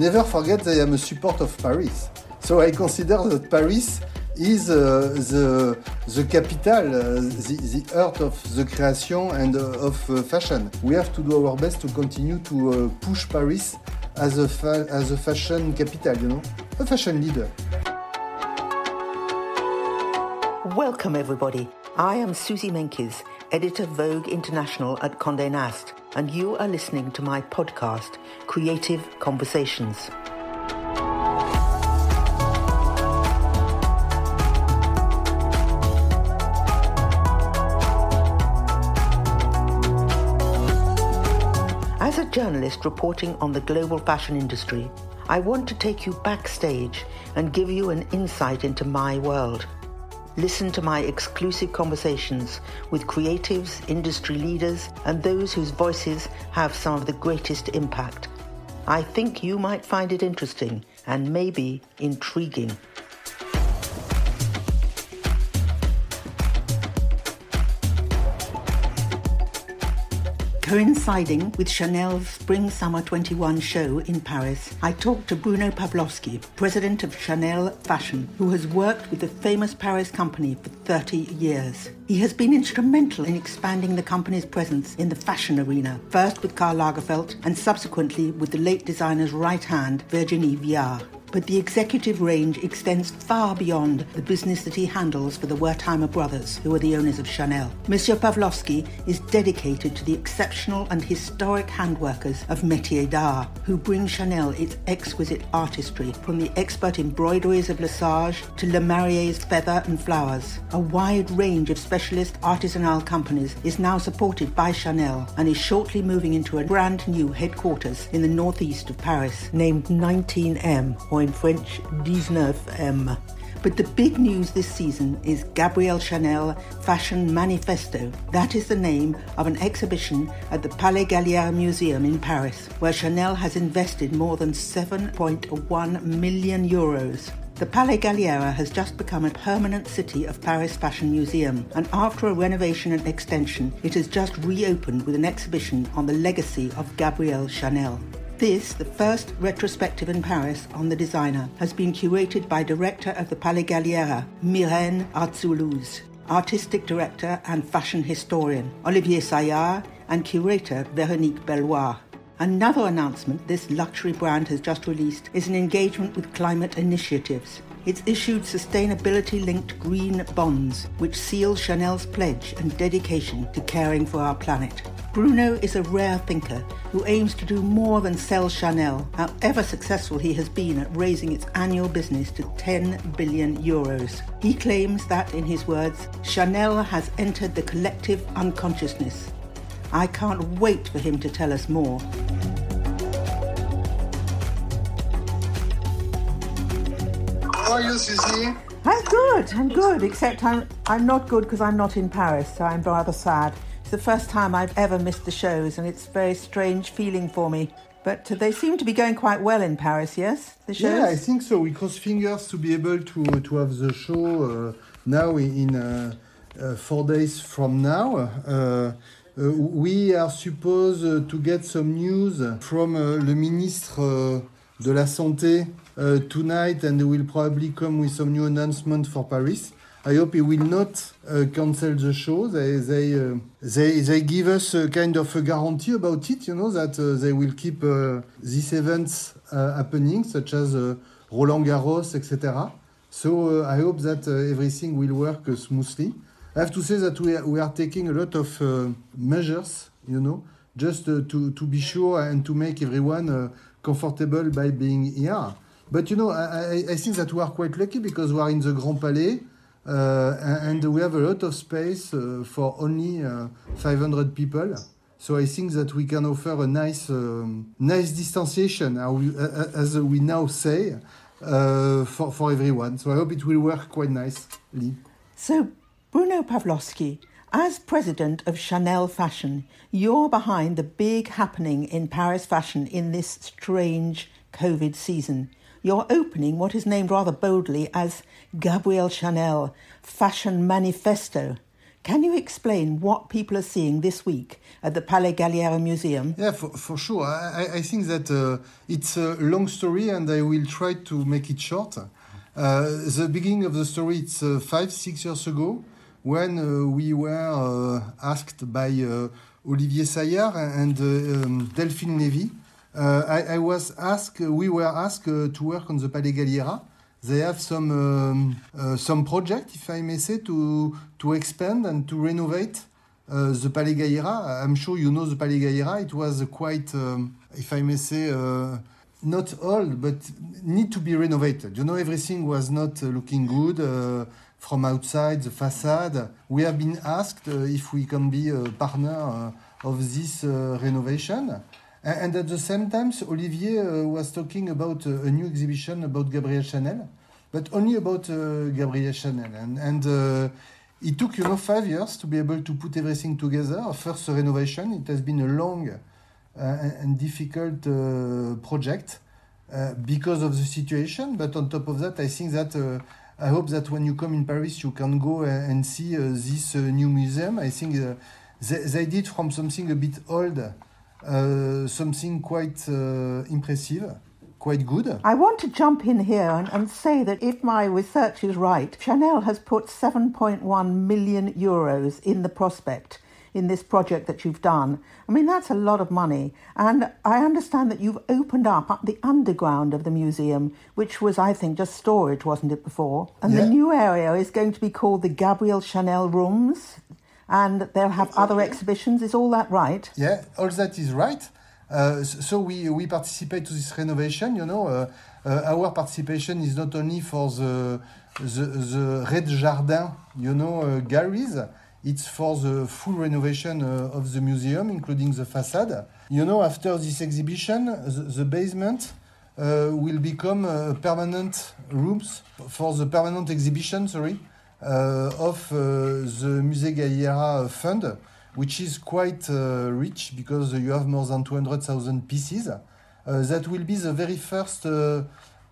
never forget that I am a support of Paris. So I consider that Paris is uh, the, the capital, uh, the, the heart of the creation and uh, of uh, fashion. We have to do our best to continue to uh, push Paris as a, fa- as a fashion capital, you know, a fashion leader. Welcome, everybody. I am Suzy Menkes, editor Vogue International at Condé Nast, and you are listening to my podcast, Creative Conversations. As a journalist reporting on the global fashion industry, I want to take you backstage and give you an insight into my world. Listen to my exclusive conversations with creatives, industry leaders, and those whose voices have some of the greatest impact. I think you might find it interesting and maybe intriguing. Coinciding with Chanel's Spring Summer 21 show in Paris, I talked to Bruno Pavlovsky, president of Chanel Fashion, who has worked with the famous Paris company for 30 years. He has been instrumental in expanding the company's presence in the fashion arena, first with Karl Lagerfeld and subsequently with the late designer's right hand, Virginie Viard but the executive range extends far beyond the business that he handles for the Wertheimer brothers, who are the owners of Chanel. Monsieur Pavlovsky is dedicated to the exceptional and historic handworkers of métier d'art, who bring Chanel its exquisite artistry, from the expert embroideries of Lesage to Lemarié's feather and flowers. A wide range of specialist artisanal companies is now supported by Chanel and is shortly moving into a brand new headquarters in the northeast of Paris, named 19M, or in French 19M. But the big news this season is Gabrielle Chanel Fashion Manifesto. That is the name of an exhibition at the Palais Galliera Museum in Paris, where Chanel has invested more than 7.1 million euros. The Palais Galliera has just become a permanent City of Paris Fashion Museum, and after a renovation and extension, it has just reopened with an exhibition on the legacy of Gabrielle Chanel. This, the first retrospective in Paris on the designer, has been curated by director of the Palais Galliera, Miren Arzalluz, artistic director and fashion historian, Olivier Saillard, and curator Véronique Belloir. Another announcement this luxury brand has just released is an engagement with climate initiatives. It's issued sustainability linked green bonds, which seal Chanel's pledge and dedication to caring for our planet. Bruno is a rare thinker who aims to do more than sell Chanel, however successful he has been at raising its annual business to 10 billion euros. He claims that, in his words, Chanel has entered the collective unconsciousness. I can't wait for him to tell us more. How are you, Suzy? I'm good, I'm good, except I'm, I'm not good because I'm not in Paris, so I'm rather sad. It's the first time I've ever missed the shows, and it's a very strange feeling for me. But they seem to be going quite well in Paris, yes? The shows? Yeah, I think so. We cross fingers to be able to to have the show uh, now in uh, uh, four days from now. Uh, uh, we are supposed uh, to get some news from le ministre de la Santé tonight, and they will probably come with some new announcement for Paris. I hope he will not uh, cancel the show. They they, uh, they they give us a kind of a guarantee about it. You know that uh, they will keep uh, these events uh, happening, such as uh, Roland Garros, etc. So I hope that everything will work smoothly. I have to say that we are, we are taking a lot of measures, you know, just to to be sure and to make everyone comfortable by being here. But you know, I, I, I think that we are quite lucky because we are in the Grand Palais. Uh, and we have a lot of space uh, for only uh, 500 people. So I think that we can offer a nice, um, nice distanciation, as we now say, uh, for, for everyone. So I hope it will work quite nicely. So, Bruno Pavlovsky, as president of Chanel Fashion, you're behind the big happening in Paris fashion in this strange COVID season. You're opening what is named rather boldly as Gabrielle Chanel Fashion Manifesto. Can you explain what people are seeing this week at the Palais Galliera Museum? Yeah, for, for sure. I, I think that uh, it's a long story and I will try to make it short. Uh, the beginning of the story, it's uh, five, six years ago when uh, we were uh, asked by uh, Olivier Saillard and um, Delphine Lévy. I, I, was asked, we were asked to work on the Palais Galliera they have some um, uh, some project, if I may say, to to expand and to renovate uh, the Palais Galliera. I'm sure you know the Palais Galliera. It was quite, um, if I may say, uh, not old, but need to be renovated. You know, everything was not uh, looking good uh, from outside the facade. We have been asked uh, if we can be a partner of this renovation. And at the same time, Olivier uh, was talking about uh, a new exhibition about Gabrielle Chanel, but only about uh, Gabrielle Chanel. And, and uh, it took, you know, five years to be able to put everything together. First, renovation. It has been a long uh, and difficult uh, project because of the situation. But on top of that, I think that I hope that when you come in Paris, you can go and see this new museum. I think they, they did from something a bit old uh, something quite uh, impressive, quite good. I want to jump in here and, and, say that if my research is right, Chanel has put 7.1 million euros in the prospect in this project that you've done. I mean, that's a lot of money. And I understand that you've opened up the underground of the museum, which was, I think, just storage, wasn't it, before? And yeah. the new area is going to be called the Gabrielle Chanel Rooms and they'll have other exhibitions. Is all that right? Yeah, all that is right. Uh, so we, we participate to this renovation. You know, uh, uh, our participation is not only for the the, the rez-de-jardin, you know, uh, galleries. It's for the full renovation uh, of the museum, including the facade. You know, after this exhibition, the, the basement uh, will become permanent rooms for the permanent exhibition. Sorry, of uh, the Musée Galliera fund, which is quite uh, rich because you have more than 200,000 pieces. that will be the very first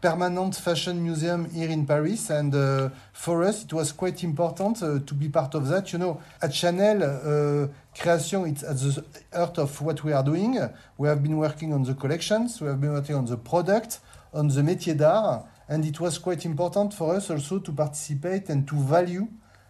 permanent fashion museum here in Paris. And uh, for us, it was quite important uh, to be part of that. You know, at Chanel, uh, creation, it's at the heart of what we are doing. We have been working on the collections, we have been working on the product, on the métier d'art. And it was quite important for us also to participate and to value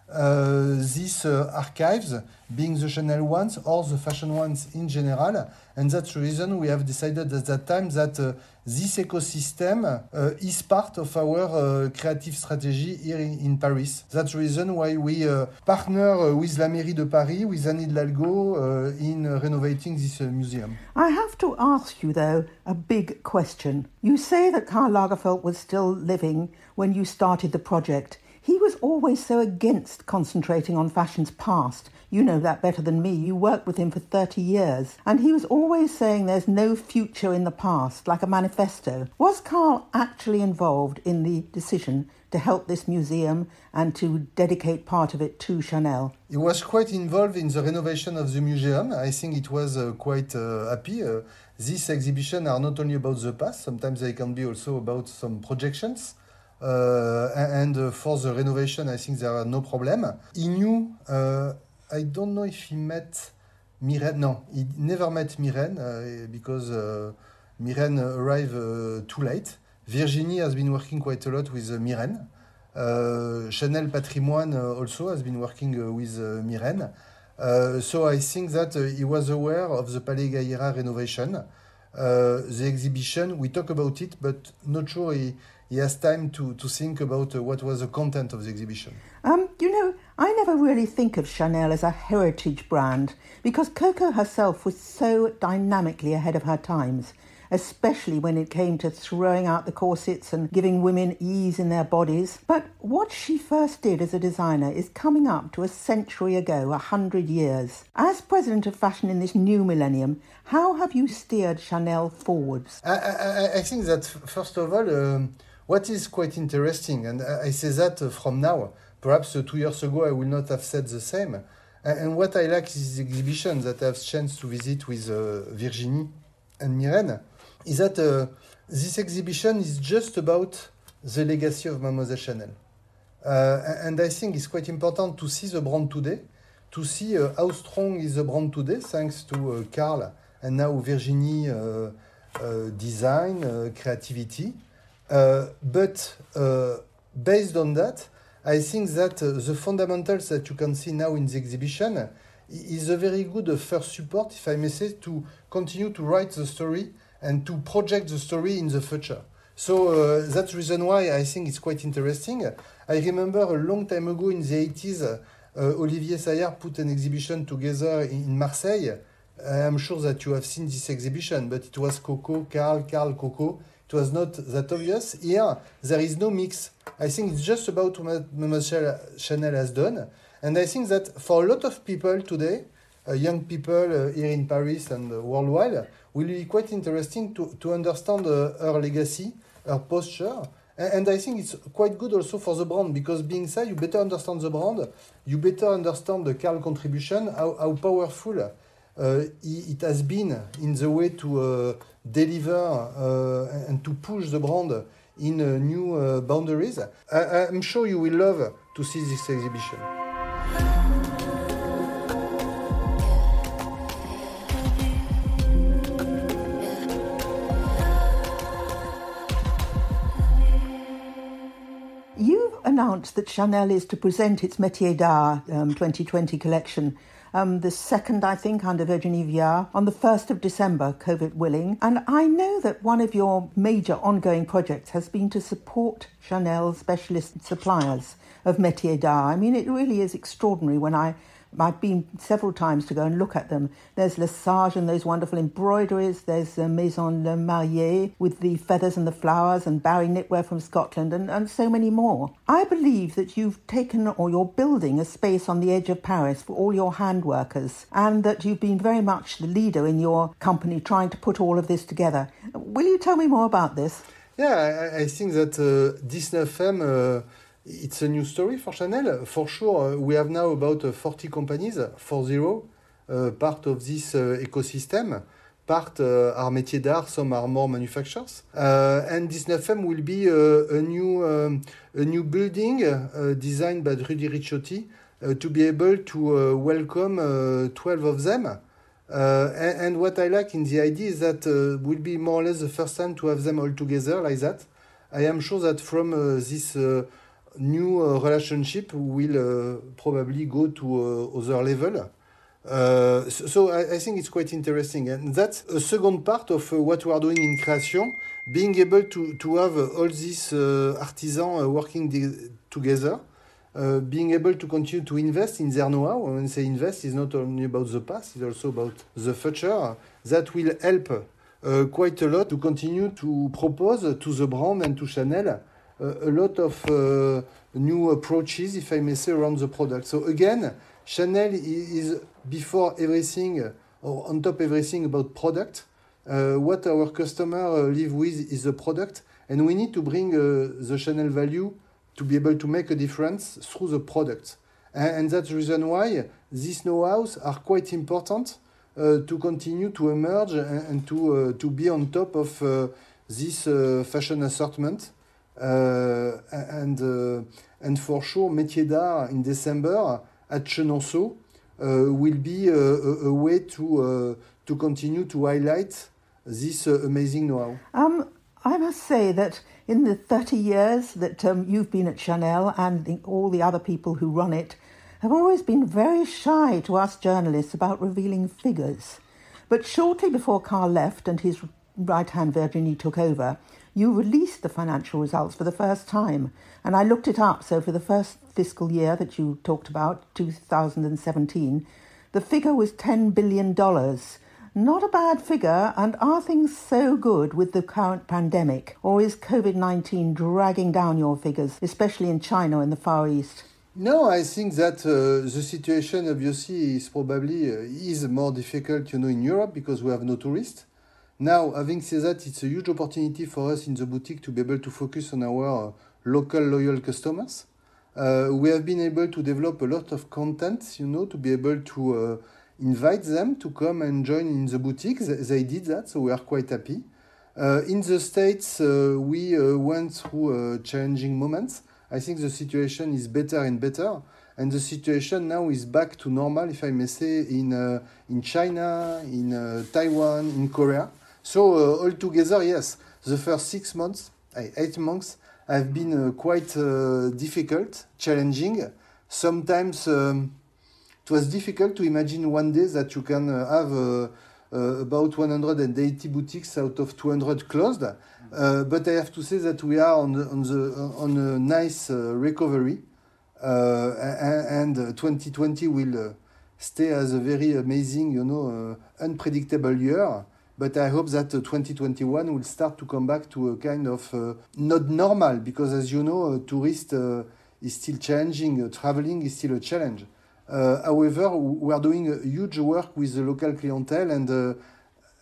these uh, archives, being the Chanel ones or the fashion ones in general. And that's the reason we have decided at that time that uh, this ecosystem uh, is part of our uh, creative strategy here in, in, Paris. That's the reason why we uh, partner with La Mairie de Paris, with Anne Hidalgo, in renovating this museum. I have to ask you, though, a big question. You say that Karl Lagerfeld was still living when you started the project. He was always so against concentrating on fashion's past. You know that better than me. You worked with him for 30 years. And he was always saying there's no future in the past, like a manifesto. Was Karl actually involved in the decision to help this museum and to dedicate part of it to Chanel? He was quite involved in the renovation of the museum. I think it was uh, quite uh, happy. Uh, these exhibitions are not only about the past, sometimes they can be also about some projections. Uh, and uh, for the renovation, I think there are no problem. He knew, uh, I don't know if he met Myrène. No, he never met Myrène because Myrène arrived too late. Virginie has been working quite a lot with. Uh, Chanel Patrimoine also has been working uh, with uh, Myrène. so I think that he was aware of the Palais Galliera renovation. the exhibition, we talk about it, but not sure he, he has time to, to think about uh, what was the content of the exhibition. Um, you know, I never really think of Chanel as a heritage brand because Coco herself was so dynamically ahead of her times especially when it came to throwing out the corsets and giving women ease in their bodies. But what she first did as a designer is coming up to a century ago, a hundred years. As president of fashion in this new millennium, how have you steered Chanel forwards? I, I, I think that, first of all, um, what is quite interesting, and I say that uh, from now, perhaps uh, two years ago I would not have said the same. And what I like is exhibition that I have chance to visit with uh, Virginie and Miren, is that uh, this exhibition is just about the legacy of Mademoiselle Chanel. Uh, and I think it's quite important to see the brand today to see uh, how strong is the brand today, thanks to Karl and now Virginie design, creativity. But based on that, I think that uh, the fundamentals that you can see now in the exhibition is a very good uh, first support, if I may say, to continue to write the story and to project the story in the future. So uh, that's the reason why I think it's quite interesting. I remember a long time ago in the 80s, uh, Olivier Saillard put an exhibition together in Marseille. I am sure that you have seen this exhibition, but it was Coco, Karl, Karl, Coco. It was not that obvious. Here, there is no mix. I think it's just about what Mademoiselle Chanel has done. And I think that for a lot of people today, uh, young people uh, here in Paris and uh, worldwide, will be quite interesting to, to understand uh, her legacy, her posture. And, and, I think it's quite good also for the brand because being said, you better understand the brand, you better understand the Karl contribution, how, how powerful it has been in the way to uh, deliver uh, and to push the brand in new boundaries. I, I'm sure you will love to see this exhibition. Announced that Chanel is to present its Métier d'Art um, 2020 collection um, the second, I think, under Virginie Viard, on the 1st of December, COVID willing. And I know that one of your major ongoing projects has been to support Chanel specialist suppliers of métier d'art. I mean, it really is extraordinary when I I've been several times to go and look at them. There's Lesage and those wonderful embroideries. There's uh, Maison Lemarié with the feathers and the flowers, and Barrie Knitwear from Scotland, and, and so many more. I believe that you've taken or you're building a space on the edge of Paris for all your hand workers, and that you've been very much the leader in your company trying to put all of this together. Will you tell me more about this? Yeah, I, I think that uh, 19FM. Uh it's a new story for Chanel. For sure, uh, we have now about uh, 40 companies, 40, uh, part of this ecosystem. Part are métiers d'art, some are more manufacturers. and this FM will be a new um, a new building designed by Rudy Ricciotti to be able to welcome 12 of them. Uh, and, and, what I like in the idea is that uh, will be more or less the first time to have them all together like that. I am sure that from uh, this new uh, relationship will uh, probably go to uh, other level. Uh, so, I, I, think it's quite interesting, and that's a second part of uh, what we are doing in creation, being able to to have uh, all these artisans working together, being able to continue to invest in their know-how. When I say invest, is not only about the past; it's also about the future. That will help quite a lot to continue to propose to the brand and to Chanel a lot of uh, new approaches, if I may say, around the product. So again, Chanel is before everything or on top everything about product. Uh, what our customer uh, live with is the product, and we need to bring uh, the Chanel value to be able to make a difference through the product. And, and that's the reason why these know-hows are quite important uh, to continue to emerge and, and to, uh, to be on top of this fashion assortment. Uh, and, uh, and for sure, Métier d'Art in December at Chenonceau uh, will be a, a, way to, to continue to highlight this amazing know-how. Um, I must say that in the 30 years that um, you've been at Chanel and the, all the other people who run it have always been very shy to ask journalists about revealing figures. But shortly before Karl left and his right hand Virginie took over, you released the financial results for the first time. And I looked it up. So for the first fiscal year that you talked about, 2017, the figure was $10 billion. Not a bad figure. And are things so good with the current pandemic? Or is COVID 19 dragging down your figures, especially in China and the Far East? No, I think that uh, the situation obviously is probably uh, is more difficult, you know, in Europe because we have no tourists. Now, having said that, it's a huge opportunity for us in the boutique to be able to focus on our uh, local loyal customers. Uh, we have been able to develop a lot of content, you know, to be able to uh, invite them to come and join in the boutique. They, did that, so we are quite happy. In the States, we went through challenging moments. I think the situation is better and better. and the situation now is back to normal, if I may say, in in China, in Taiwan, in Korea. So uh, altogether, yes, the first six months, eight months, have been uh, quite uh, difficult, challenging. Sometimes um, it was difficult to imagine one day that you can uh, have about 180 boutiques out of 200 closed. but I have to say that we are on on the on a nice recovery. Uh, and 2020 will uh, stay as a very amazing, you know, uh, unpredictable year. But I hope that uh, 2021 will start to come back to a kind of uh, not normal, because as you know, tourist uh, is still challenging, traveling is still a challenge. however, we are doing a huge work with the local clientele and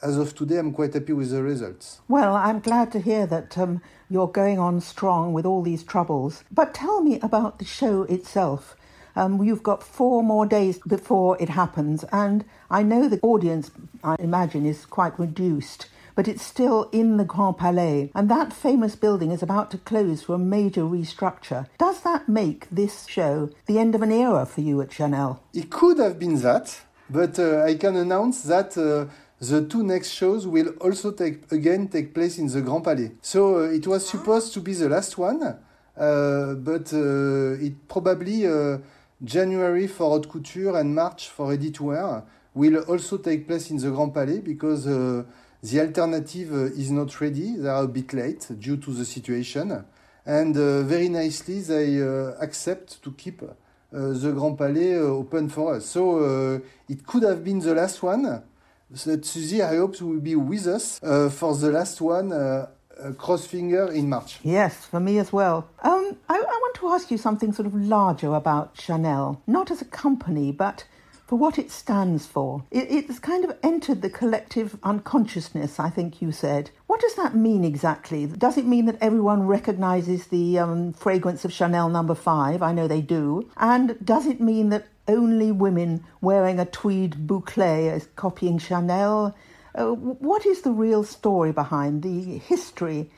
as of today, I'm quite happy with the results. Well, I'm glad to hear that um, you're going on strong with all these troubles. But tell me about the show itself. Um, you've got four more days before it happens, and I know the audience, I imagine, is quite reduced, but it's still in the Grand Palais, and that famous building is about to close for a major restructure. Does that make this show the end of an era for you at Chanel? It could have been that, but uh, I can announce that. Uh, the two next shows will also take again take place in the Grand Palais. So uh, it was supposed to be the last one, uh, but uh, it probably uh, January for haute couture and March for ready to wear will also take place in the Grand Palais because uh, the alternative uh, is not ready. They are a bit late due to the situation, and very nicely they accept to keep. the Grand Palais open for us. So it could have been the last one, that Suzy, I hope, will be with us uh, for the last one. Uh, uh, cross finger in March. Yes, for me as well. Um, I, I, to ask you something sort of larger about Chanel, not as a company, but for what it stands for. It, it's kind of entered the collective unconsciousness, I think you said. What does that mean exactly? Does it mean that everyone recognizes the um, fragrance of Chanel number no. 5? I know they do. And does it mean that only women wearing a tweed boucle as copying Chanel. Uh, what is the real story behind the history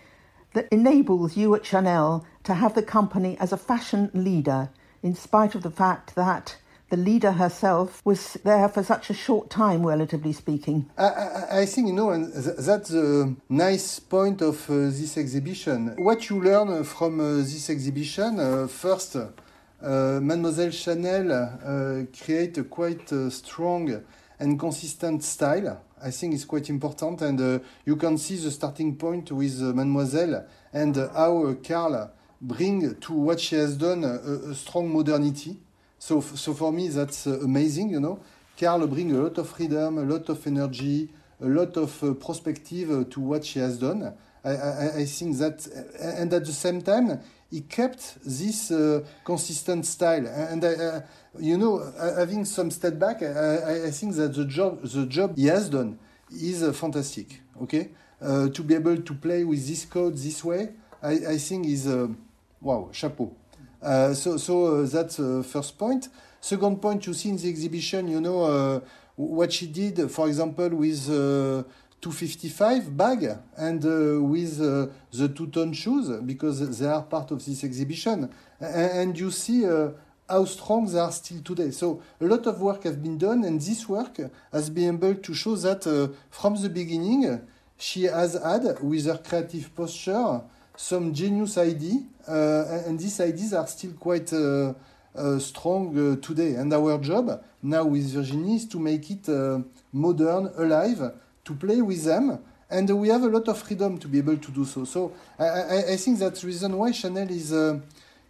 that enables you at Chanel to have the company as a fashion leader, in spite of the fact that the leader herself was there for such a short time, relatively speaking. I, I, I think, you know, and that's a nice point of uh, this exhibition. What you learn from uh, this exhibition, uh, first, uh, Mademoiselle Chanel uh, create a quite uh, strong and consistent style. I think it's quite important, and uh, you can see the starting point with uh, Mademoiselle and uh, how Karl bring to what she has done a, a strong modernity. So, so for me, that's amazing. You know, Karl bring a lot of freedom, a lot of energy, a lot of perspective to what she has done. I, I, I think that, and at the same time, he kept this uh, consistent style. And uh, you know, having some step back, I, I, think that the job the job he has done is uh, fantastic. Okay, uh, to be able to play with this code this way, I, I think is uh, wow, chapeau. Uh, so so that's first point. Second point, you see in the exhibition, you know what she did, for example, with 255 bag and uh, with uh, the two-tone shoes because they are part of this exhibition. And, you see uh, how strong they are still today. So a lot of work has been done, and this work has been able to show that uh, from the beginning she has had, with her creative posture, some genius idea, uh, and these ideas are still quite uh, strong today. And our job now with Virginie is to make it modern, alive, to play with them and we have a lot of freedom to be able to do so. So I, I, I think that's the reason why Chanel is, uh,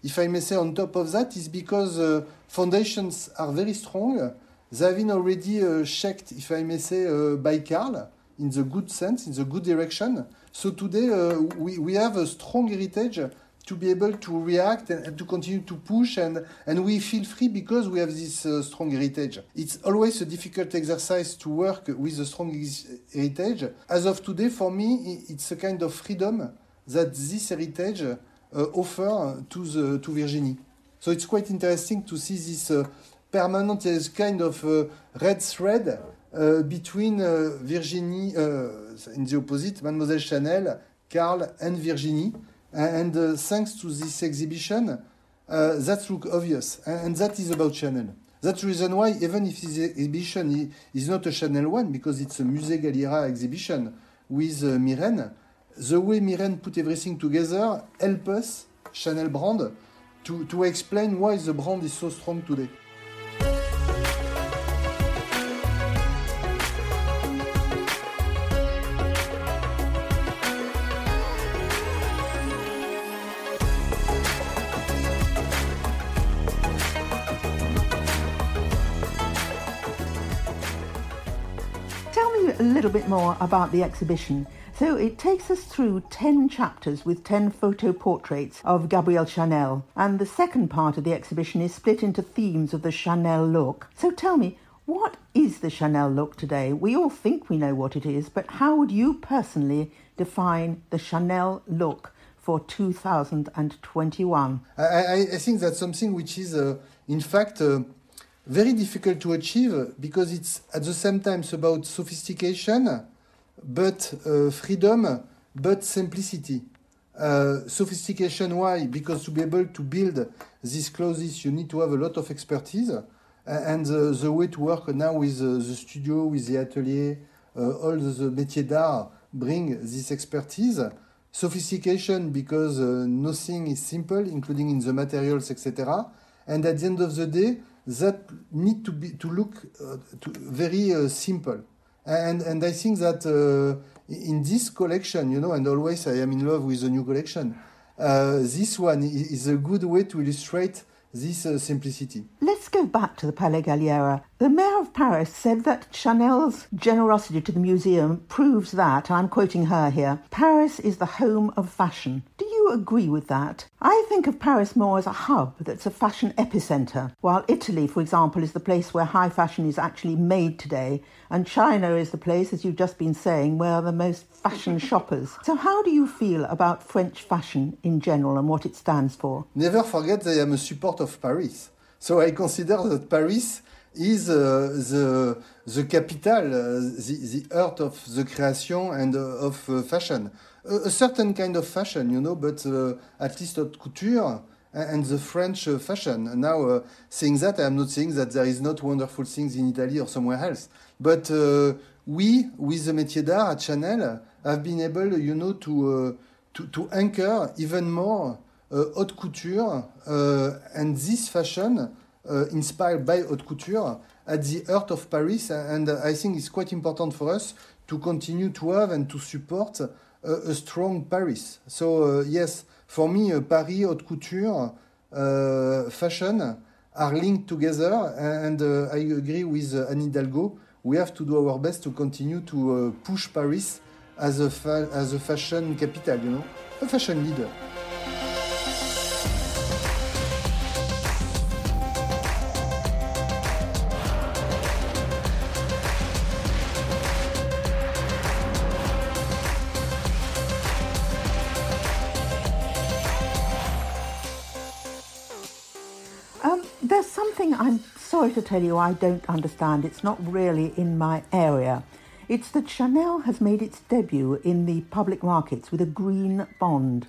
if I may say, on top of that, is because uh, foundations are very strong. They have been already uh, checked, if I may say, uh, by Karl in the good sense, in the good direction. So today uh, we, we have a strong heritage to be able to react and, and, to continue to push and, and we feel free because we have this uh, strong heritage. It's always a difficult exercise to work with a strong heritage. As of today, for me, it's a kind of freedom that this heritage uh, offer to, to Virginie. So it's quite interesting to see this uh, permanent this kind of uh, red thread uh, between uh, Virginie, in the opposite, Mademoiselle Chanel, Karl, and Virginie. And uh, thanks to this exhibition, uh, that look obvious, and, and, that is about Chanel. That's the reason why, even if this exhibition is not a Chanel one, because it's a Musée Galliera exhibition with uh, Myrène, the way Myrène put everything together help us, Chanel brand, to, to explain why the brand is so strong today. More about the exhibition. So it takes us through 10 chapters with 10 photo portraits of Gabrielle Chanel. And the second part of the exhibition is split into themes of the Chanel look. So tell me, what is the Chanel look today? We all think we know what it is, but how would you personally define the Chanel look for 2021? I, I, I think that's something which is, uh, in fact, uh, very difficult to achieve because it's at the same time about sophistication, but uh, freedom, but simplicity. Uh, sophistication, why? Because to be able to build these clothes, you need to have a lot of expertise. And uh, the way to work now with uh, the studio, with the atelier, uh, all the métiers d'art bring this expertise. Sophistication, because uh, nothing is simple, including in the materials, etc. And at the end of the day, that need to be to look uh, to very uh, simple and and i think that uh, in this collection you know and always i am in love with the new collection this one is a good way to illustrate this uh, simplicity. Let's go back to the Palais Galliera. The Mayor of Paris said that Chanel's generosity to the museum proves that, I'm quoting her here, Paris is the home of fashion. Do you agree with that? I think of Paris more as a hub that's a fashion epicenter, while Italy, for example, is the place where high fashion is actually made today, and China is the place, as you've just been saying, where the most fashion shoppers. So, how do you feel about French fashion in general and what it stands for? Never forget that I am a supporter of Paris. So, I consider that Paris is uh, the, the capital, uh, the, the heart of the creation and uh, of uh, fashion. A, certain kind of fashion, you know, but uh, at least haute couture and the French uh, fashion. Now, saying that, I am not saying that there is not wonderful things in Italy or somewhere else. But we, with the métier d'art at Chanel, have been able, you know, to, to, to anchor even more haute couture and this fashion uh, inspired by haute couture at the heart of Paris. And I think it's quite important for us to continue to have and to support a, a strong Paris. So, uh, yes, for me, uh, Paris, haute couture, fashion are linked together. And I agree with Anne Hidalgo. We have to do our best to continue to push Paris as a, as a fashion capital, you know, a fashion leader. To tell you I don't understand. It's not really in my area. It's that Chanel has made its debut in the public markets with a green bond.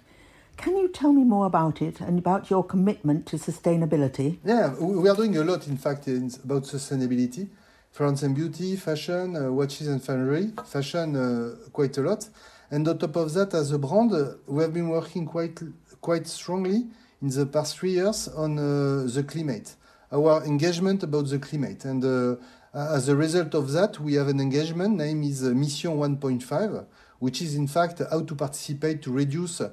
Can you tell me more about it and about your commitment to sustainability? Yeah, we are doing a lot, in fact, in, about sustainability. France and beauty, fashion, uh, watches and finery, fashion uh, quite a lot. And on top of that, as a brand, uh, we have been working quite quite strongly in the past three years on uh, the climate our engagement about the climate. And uh, as a result of that, we have an engagement name is uh, Mission 1.5, which is in fact how to participate to reduce uh,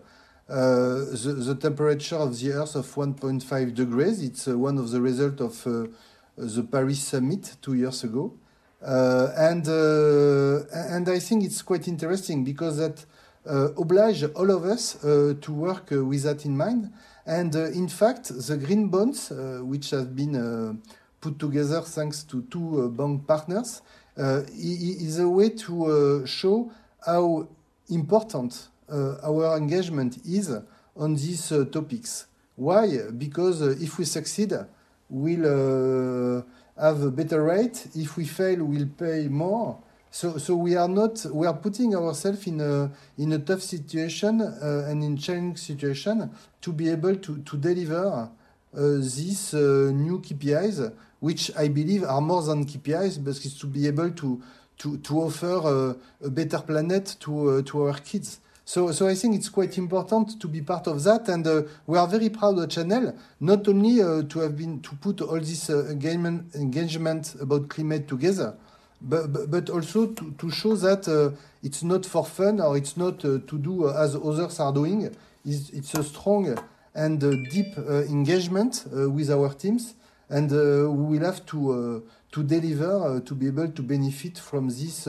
the, the, temperature of the Earth of 1.5 degrees. It's uh, one of the results of uh, the Paris summit two years ago. Uh, and, and I think it's quite interesting because that oblige all of us to work with that in mind. And uh, in fact, the green bonds, uh, which have been uh, put together thanks to two uh, bank partners, uh, is a way to uh, show how important our engagement is on these topics. Why? Because if we succeed, we'll have a better rate. If we fail, we'll pay more. So, so we are not we are putting ourselves in a in a tough situation uh, and in challenging situation to be able to to deliver these new KPIs, which I believe are more than KPIs, but it's to be able to to, to offer a better planet to to our kids. So, so I think it's quite important to be part of that, and uh, we are very proud of Chanel, not only uh, to have been to put all this uh, engagement, engagement about climate together, but, but, also to, to show that uh, it's not for fun or it's not uh, to do as others are doing. It's, it's a strong and uh, deep engagement with our teams, and we will have to to deliver to be able to benefit from this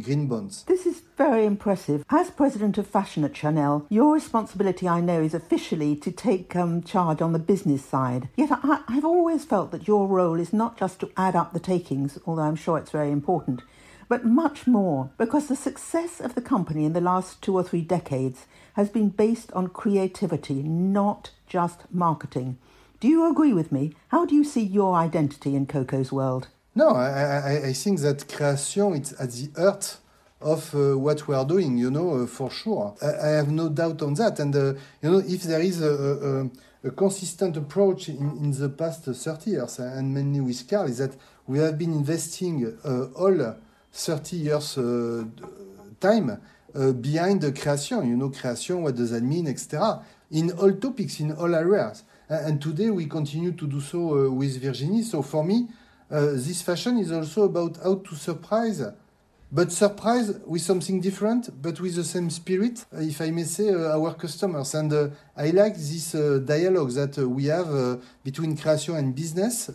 green bonds. This is very impressive. As president of fashion at Chanel, your responsibility, I know, is officially to take um, charge on the business side. Yet I, I've always felt that your role is not just to add up the takings, although I'm sure it's very important, but much more, because the success of the company in the last two or three decades has been based on creativity, not just marketing. Do you agree with me? How do you see your identity in Coco's world? No, I, I, think that creation is at the heart of uh, what we are doing, you know, uh, for sure. I, I, have no doubt on that. And, uh, you know, if there is a, a, a consistent approach in, in, the past 30 years, and mainly with Karl, is that we have been investing uh, all 30 years uh, time uh, behind the creation, you know, creation, what does that mean, etc., in all topics, in all areas. And today we continue to do so with Virginie. So for me, uh, this fashion is also about how to surprise, but surprise with something different, but with the same spirit, uh, if I may say, uh, our customers. And uh, I like this uh, dialogue that uh, we have between creation and business,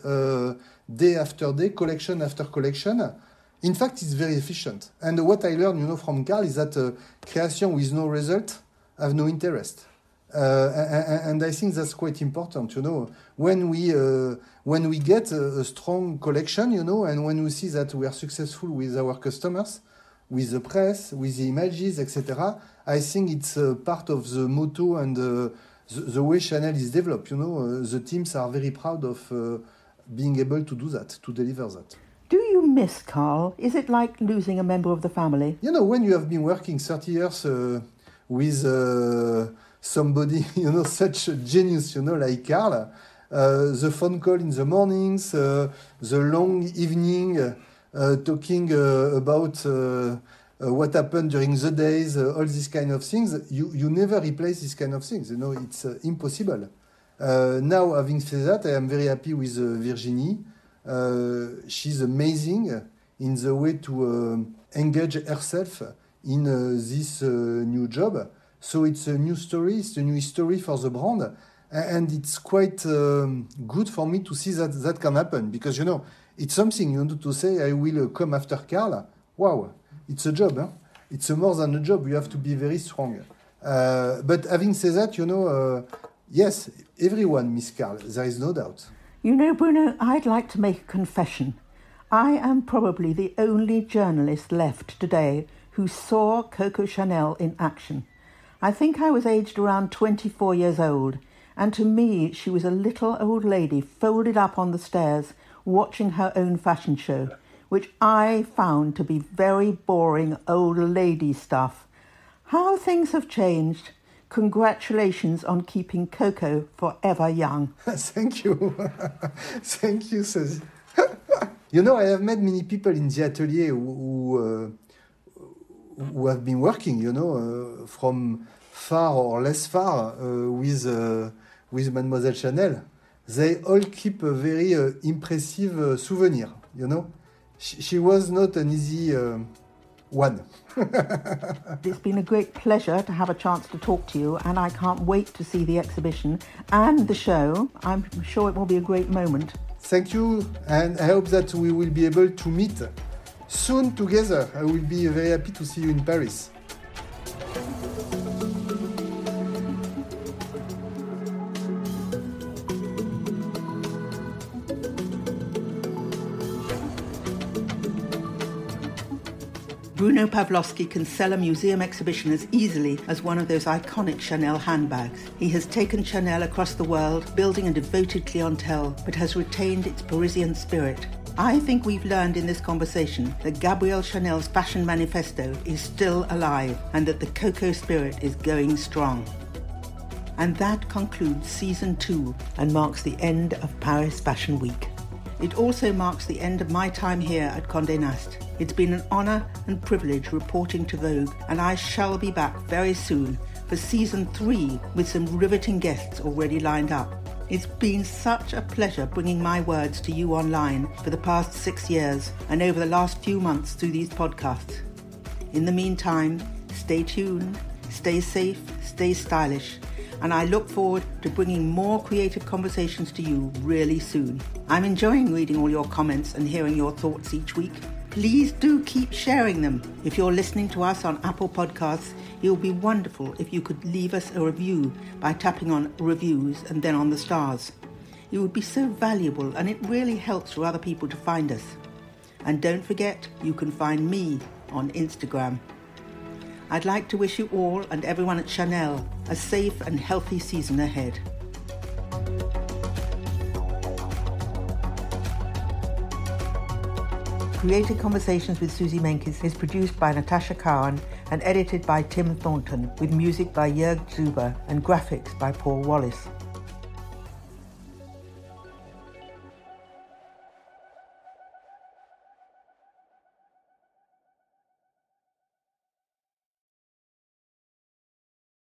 day after day, collection after collection. In fact, it's very efficient. And what I learned, you know, from Karl is that creation with no result have no interest. Uh, and, and, I think that's quite important, you know. When we uh, when we get a, a, strong collection, you know, and when we see that we are successful with our customers, with the press, with the images, etc., I think it's uh, part of the motto and the, the, way Chanel is developed. You know, uh, the teams are very proud of uh, being able to do that, to deliver that. Do you miss Karl? Is it like losing a member of the family? You know, when you have been working 30 years uh, with somebody, you know, such a genius, you know, like Karl. Uh, the phone call in the mornings, uh, the long evening, uh, talking uh, about uh, uh, what happened during the days, all these kind of things. You, you never replace these kind of things. You know, it's impossible. now, having said that, I am very happy with Virginie. she's amazing in the way to engage herself in this new job. So it's a new story, it's a new history for the brand. And it's quite um, good for me to see that that can happen because, you know, it's something, you know, to say, I will uh, come after Karl. Wow, it's a job. Huh? It's a more than a job. You have to be very strong. Uh, but having said that, you know, uh, yes, everyone miss Karl. There is no doubt. You know, Bruno, I'd like to make a confession. I am probably the only journalist left today who saw Coco Chanel in action. I think I was aged around 24 years old, and to me she was a little old lady folded up on the stairs watching her own fashion show, which I found to be very boring old lady stuff. How things have changed. Congratulations on keeping Coco forever young. Thank you. Thank you, Suzy. you know, I have met many people in the atelier who, who uh, who have been working, you know, uh, from far or less far uh, with uh, with Mademoiselle Chanel, they all keep a very impressive souvenir. You know, she, she, was not an easy one. it's been a great pleasure to have a chance to talk to you, and I can't wait to see the exhibition and the show. I'm sure it will be a great moment. Thank you, and I hope that we will be able to meet soon together. I will be very happy to see you in Paris. Bruno Pavlovsky can sell a museum exhibition as easily as one of those iconic Chanel handbags. He has taken Chanel across the world, building a devoted clientele, but has retained its Parisian spirit. I think we've learned in this conversation that Gabrielle Chanel's fashion manifesto is still alive and that the Coco spirit is going strong. And that concludes season two and marks the end of Paris Fashion Week. It also marks the end of my time here at Condé Nast. It's been an honour and privilege reporting to Vogue, and I shall be back very soon for season three with some riveting guests already lined up. It's been such a pleasure bringing my words to you online for the past six years and over the last few months through these podcasts. In the meantime, stay tuned, stay safe, stay stylish, and I look forward to bringing more creative conversations to you really soon. I'm enjoying reading all your comments and hearing your thoughts each week. Please do keep sharing them. If you're listening to us on Apple Podcasts, it would be wonderful if you could leave us a review by tapping on reviews and then on the stars. It would be so valuable and it really helps for other people to find us. And don't forget, you can find me on Instagram. I'd like to wish you all and everyone at Chanel a safe and healthy season ahead. Creative Conversations with Suzy Menkes is produced by Natasha Cowan and edited by Tim Thornton, with music by Jörg Zuber and graphics by Paul Wallace.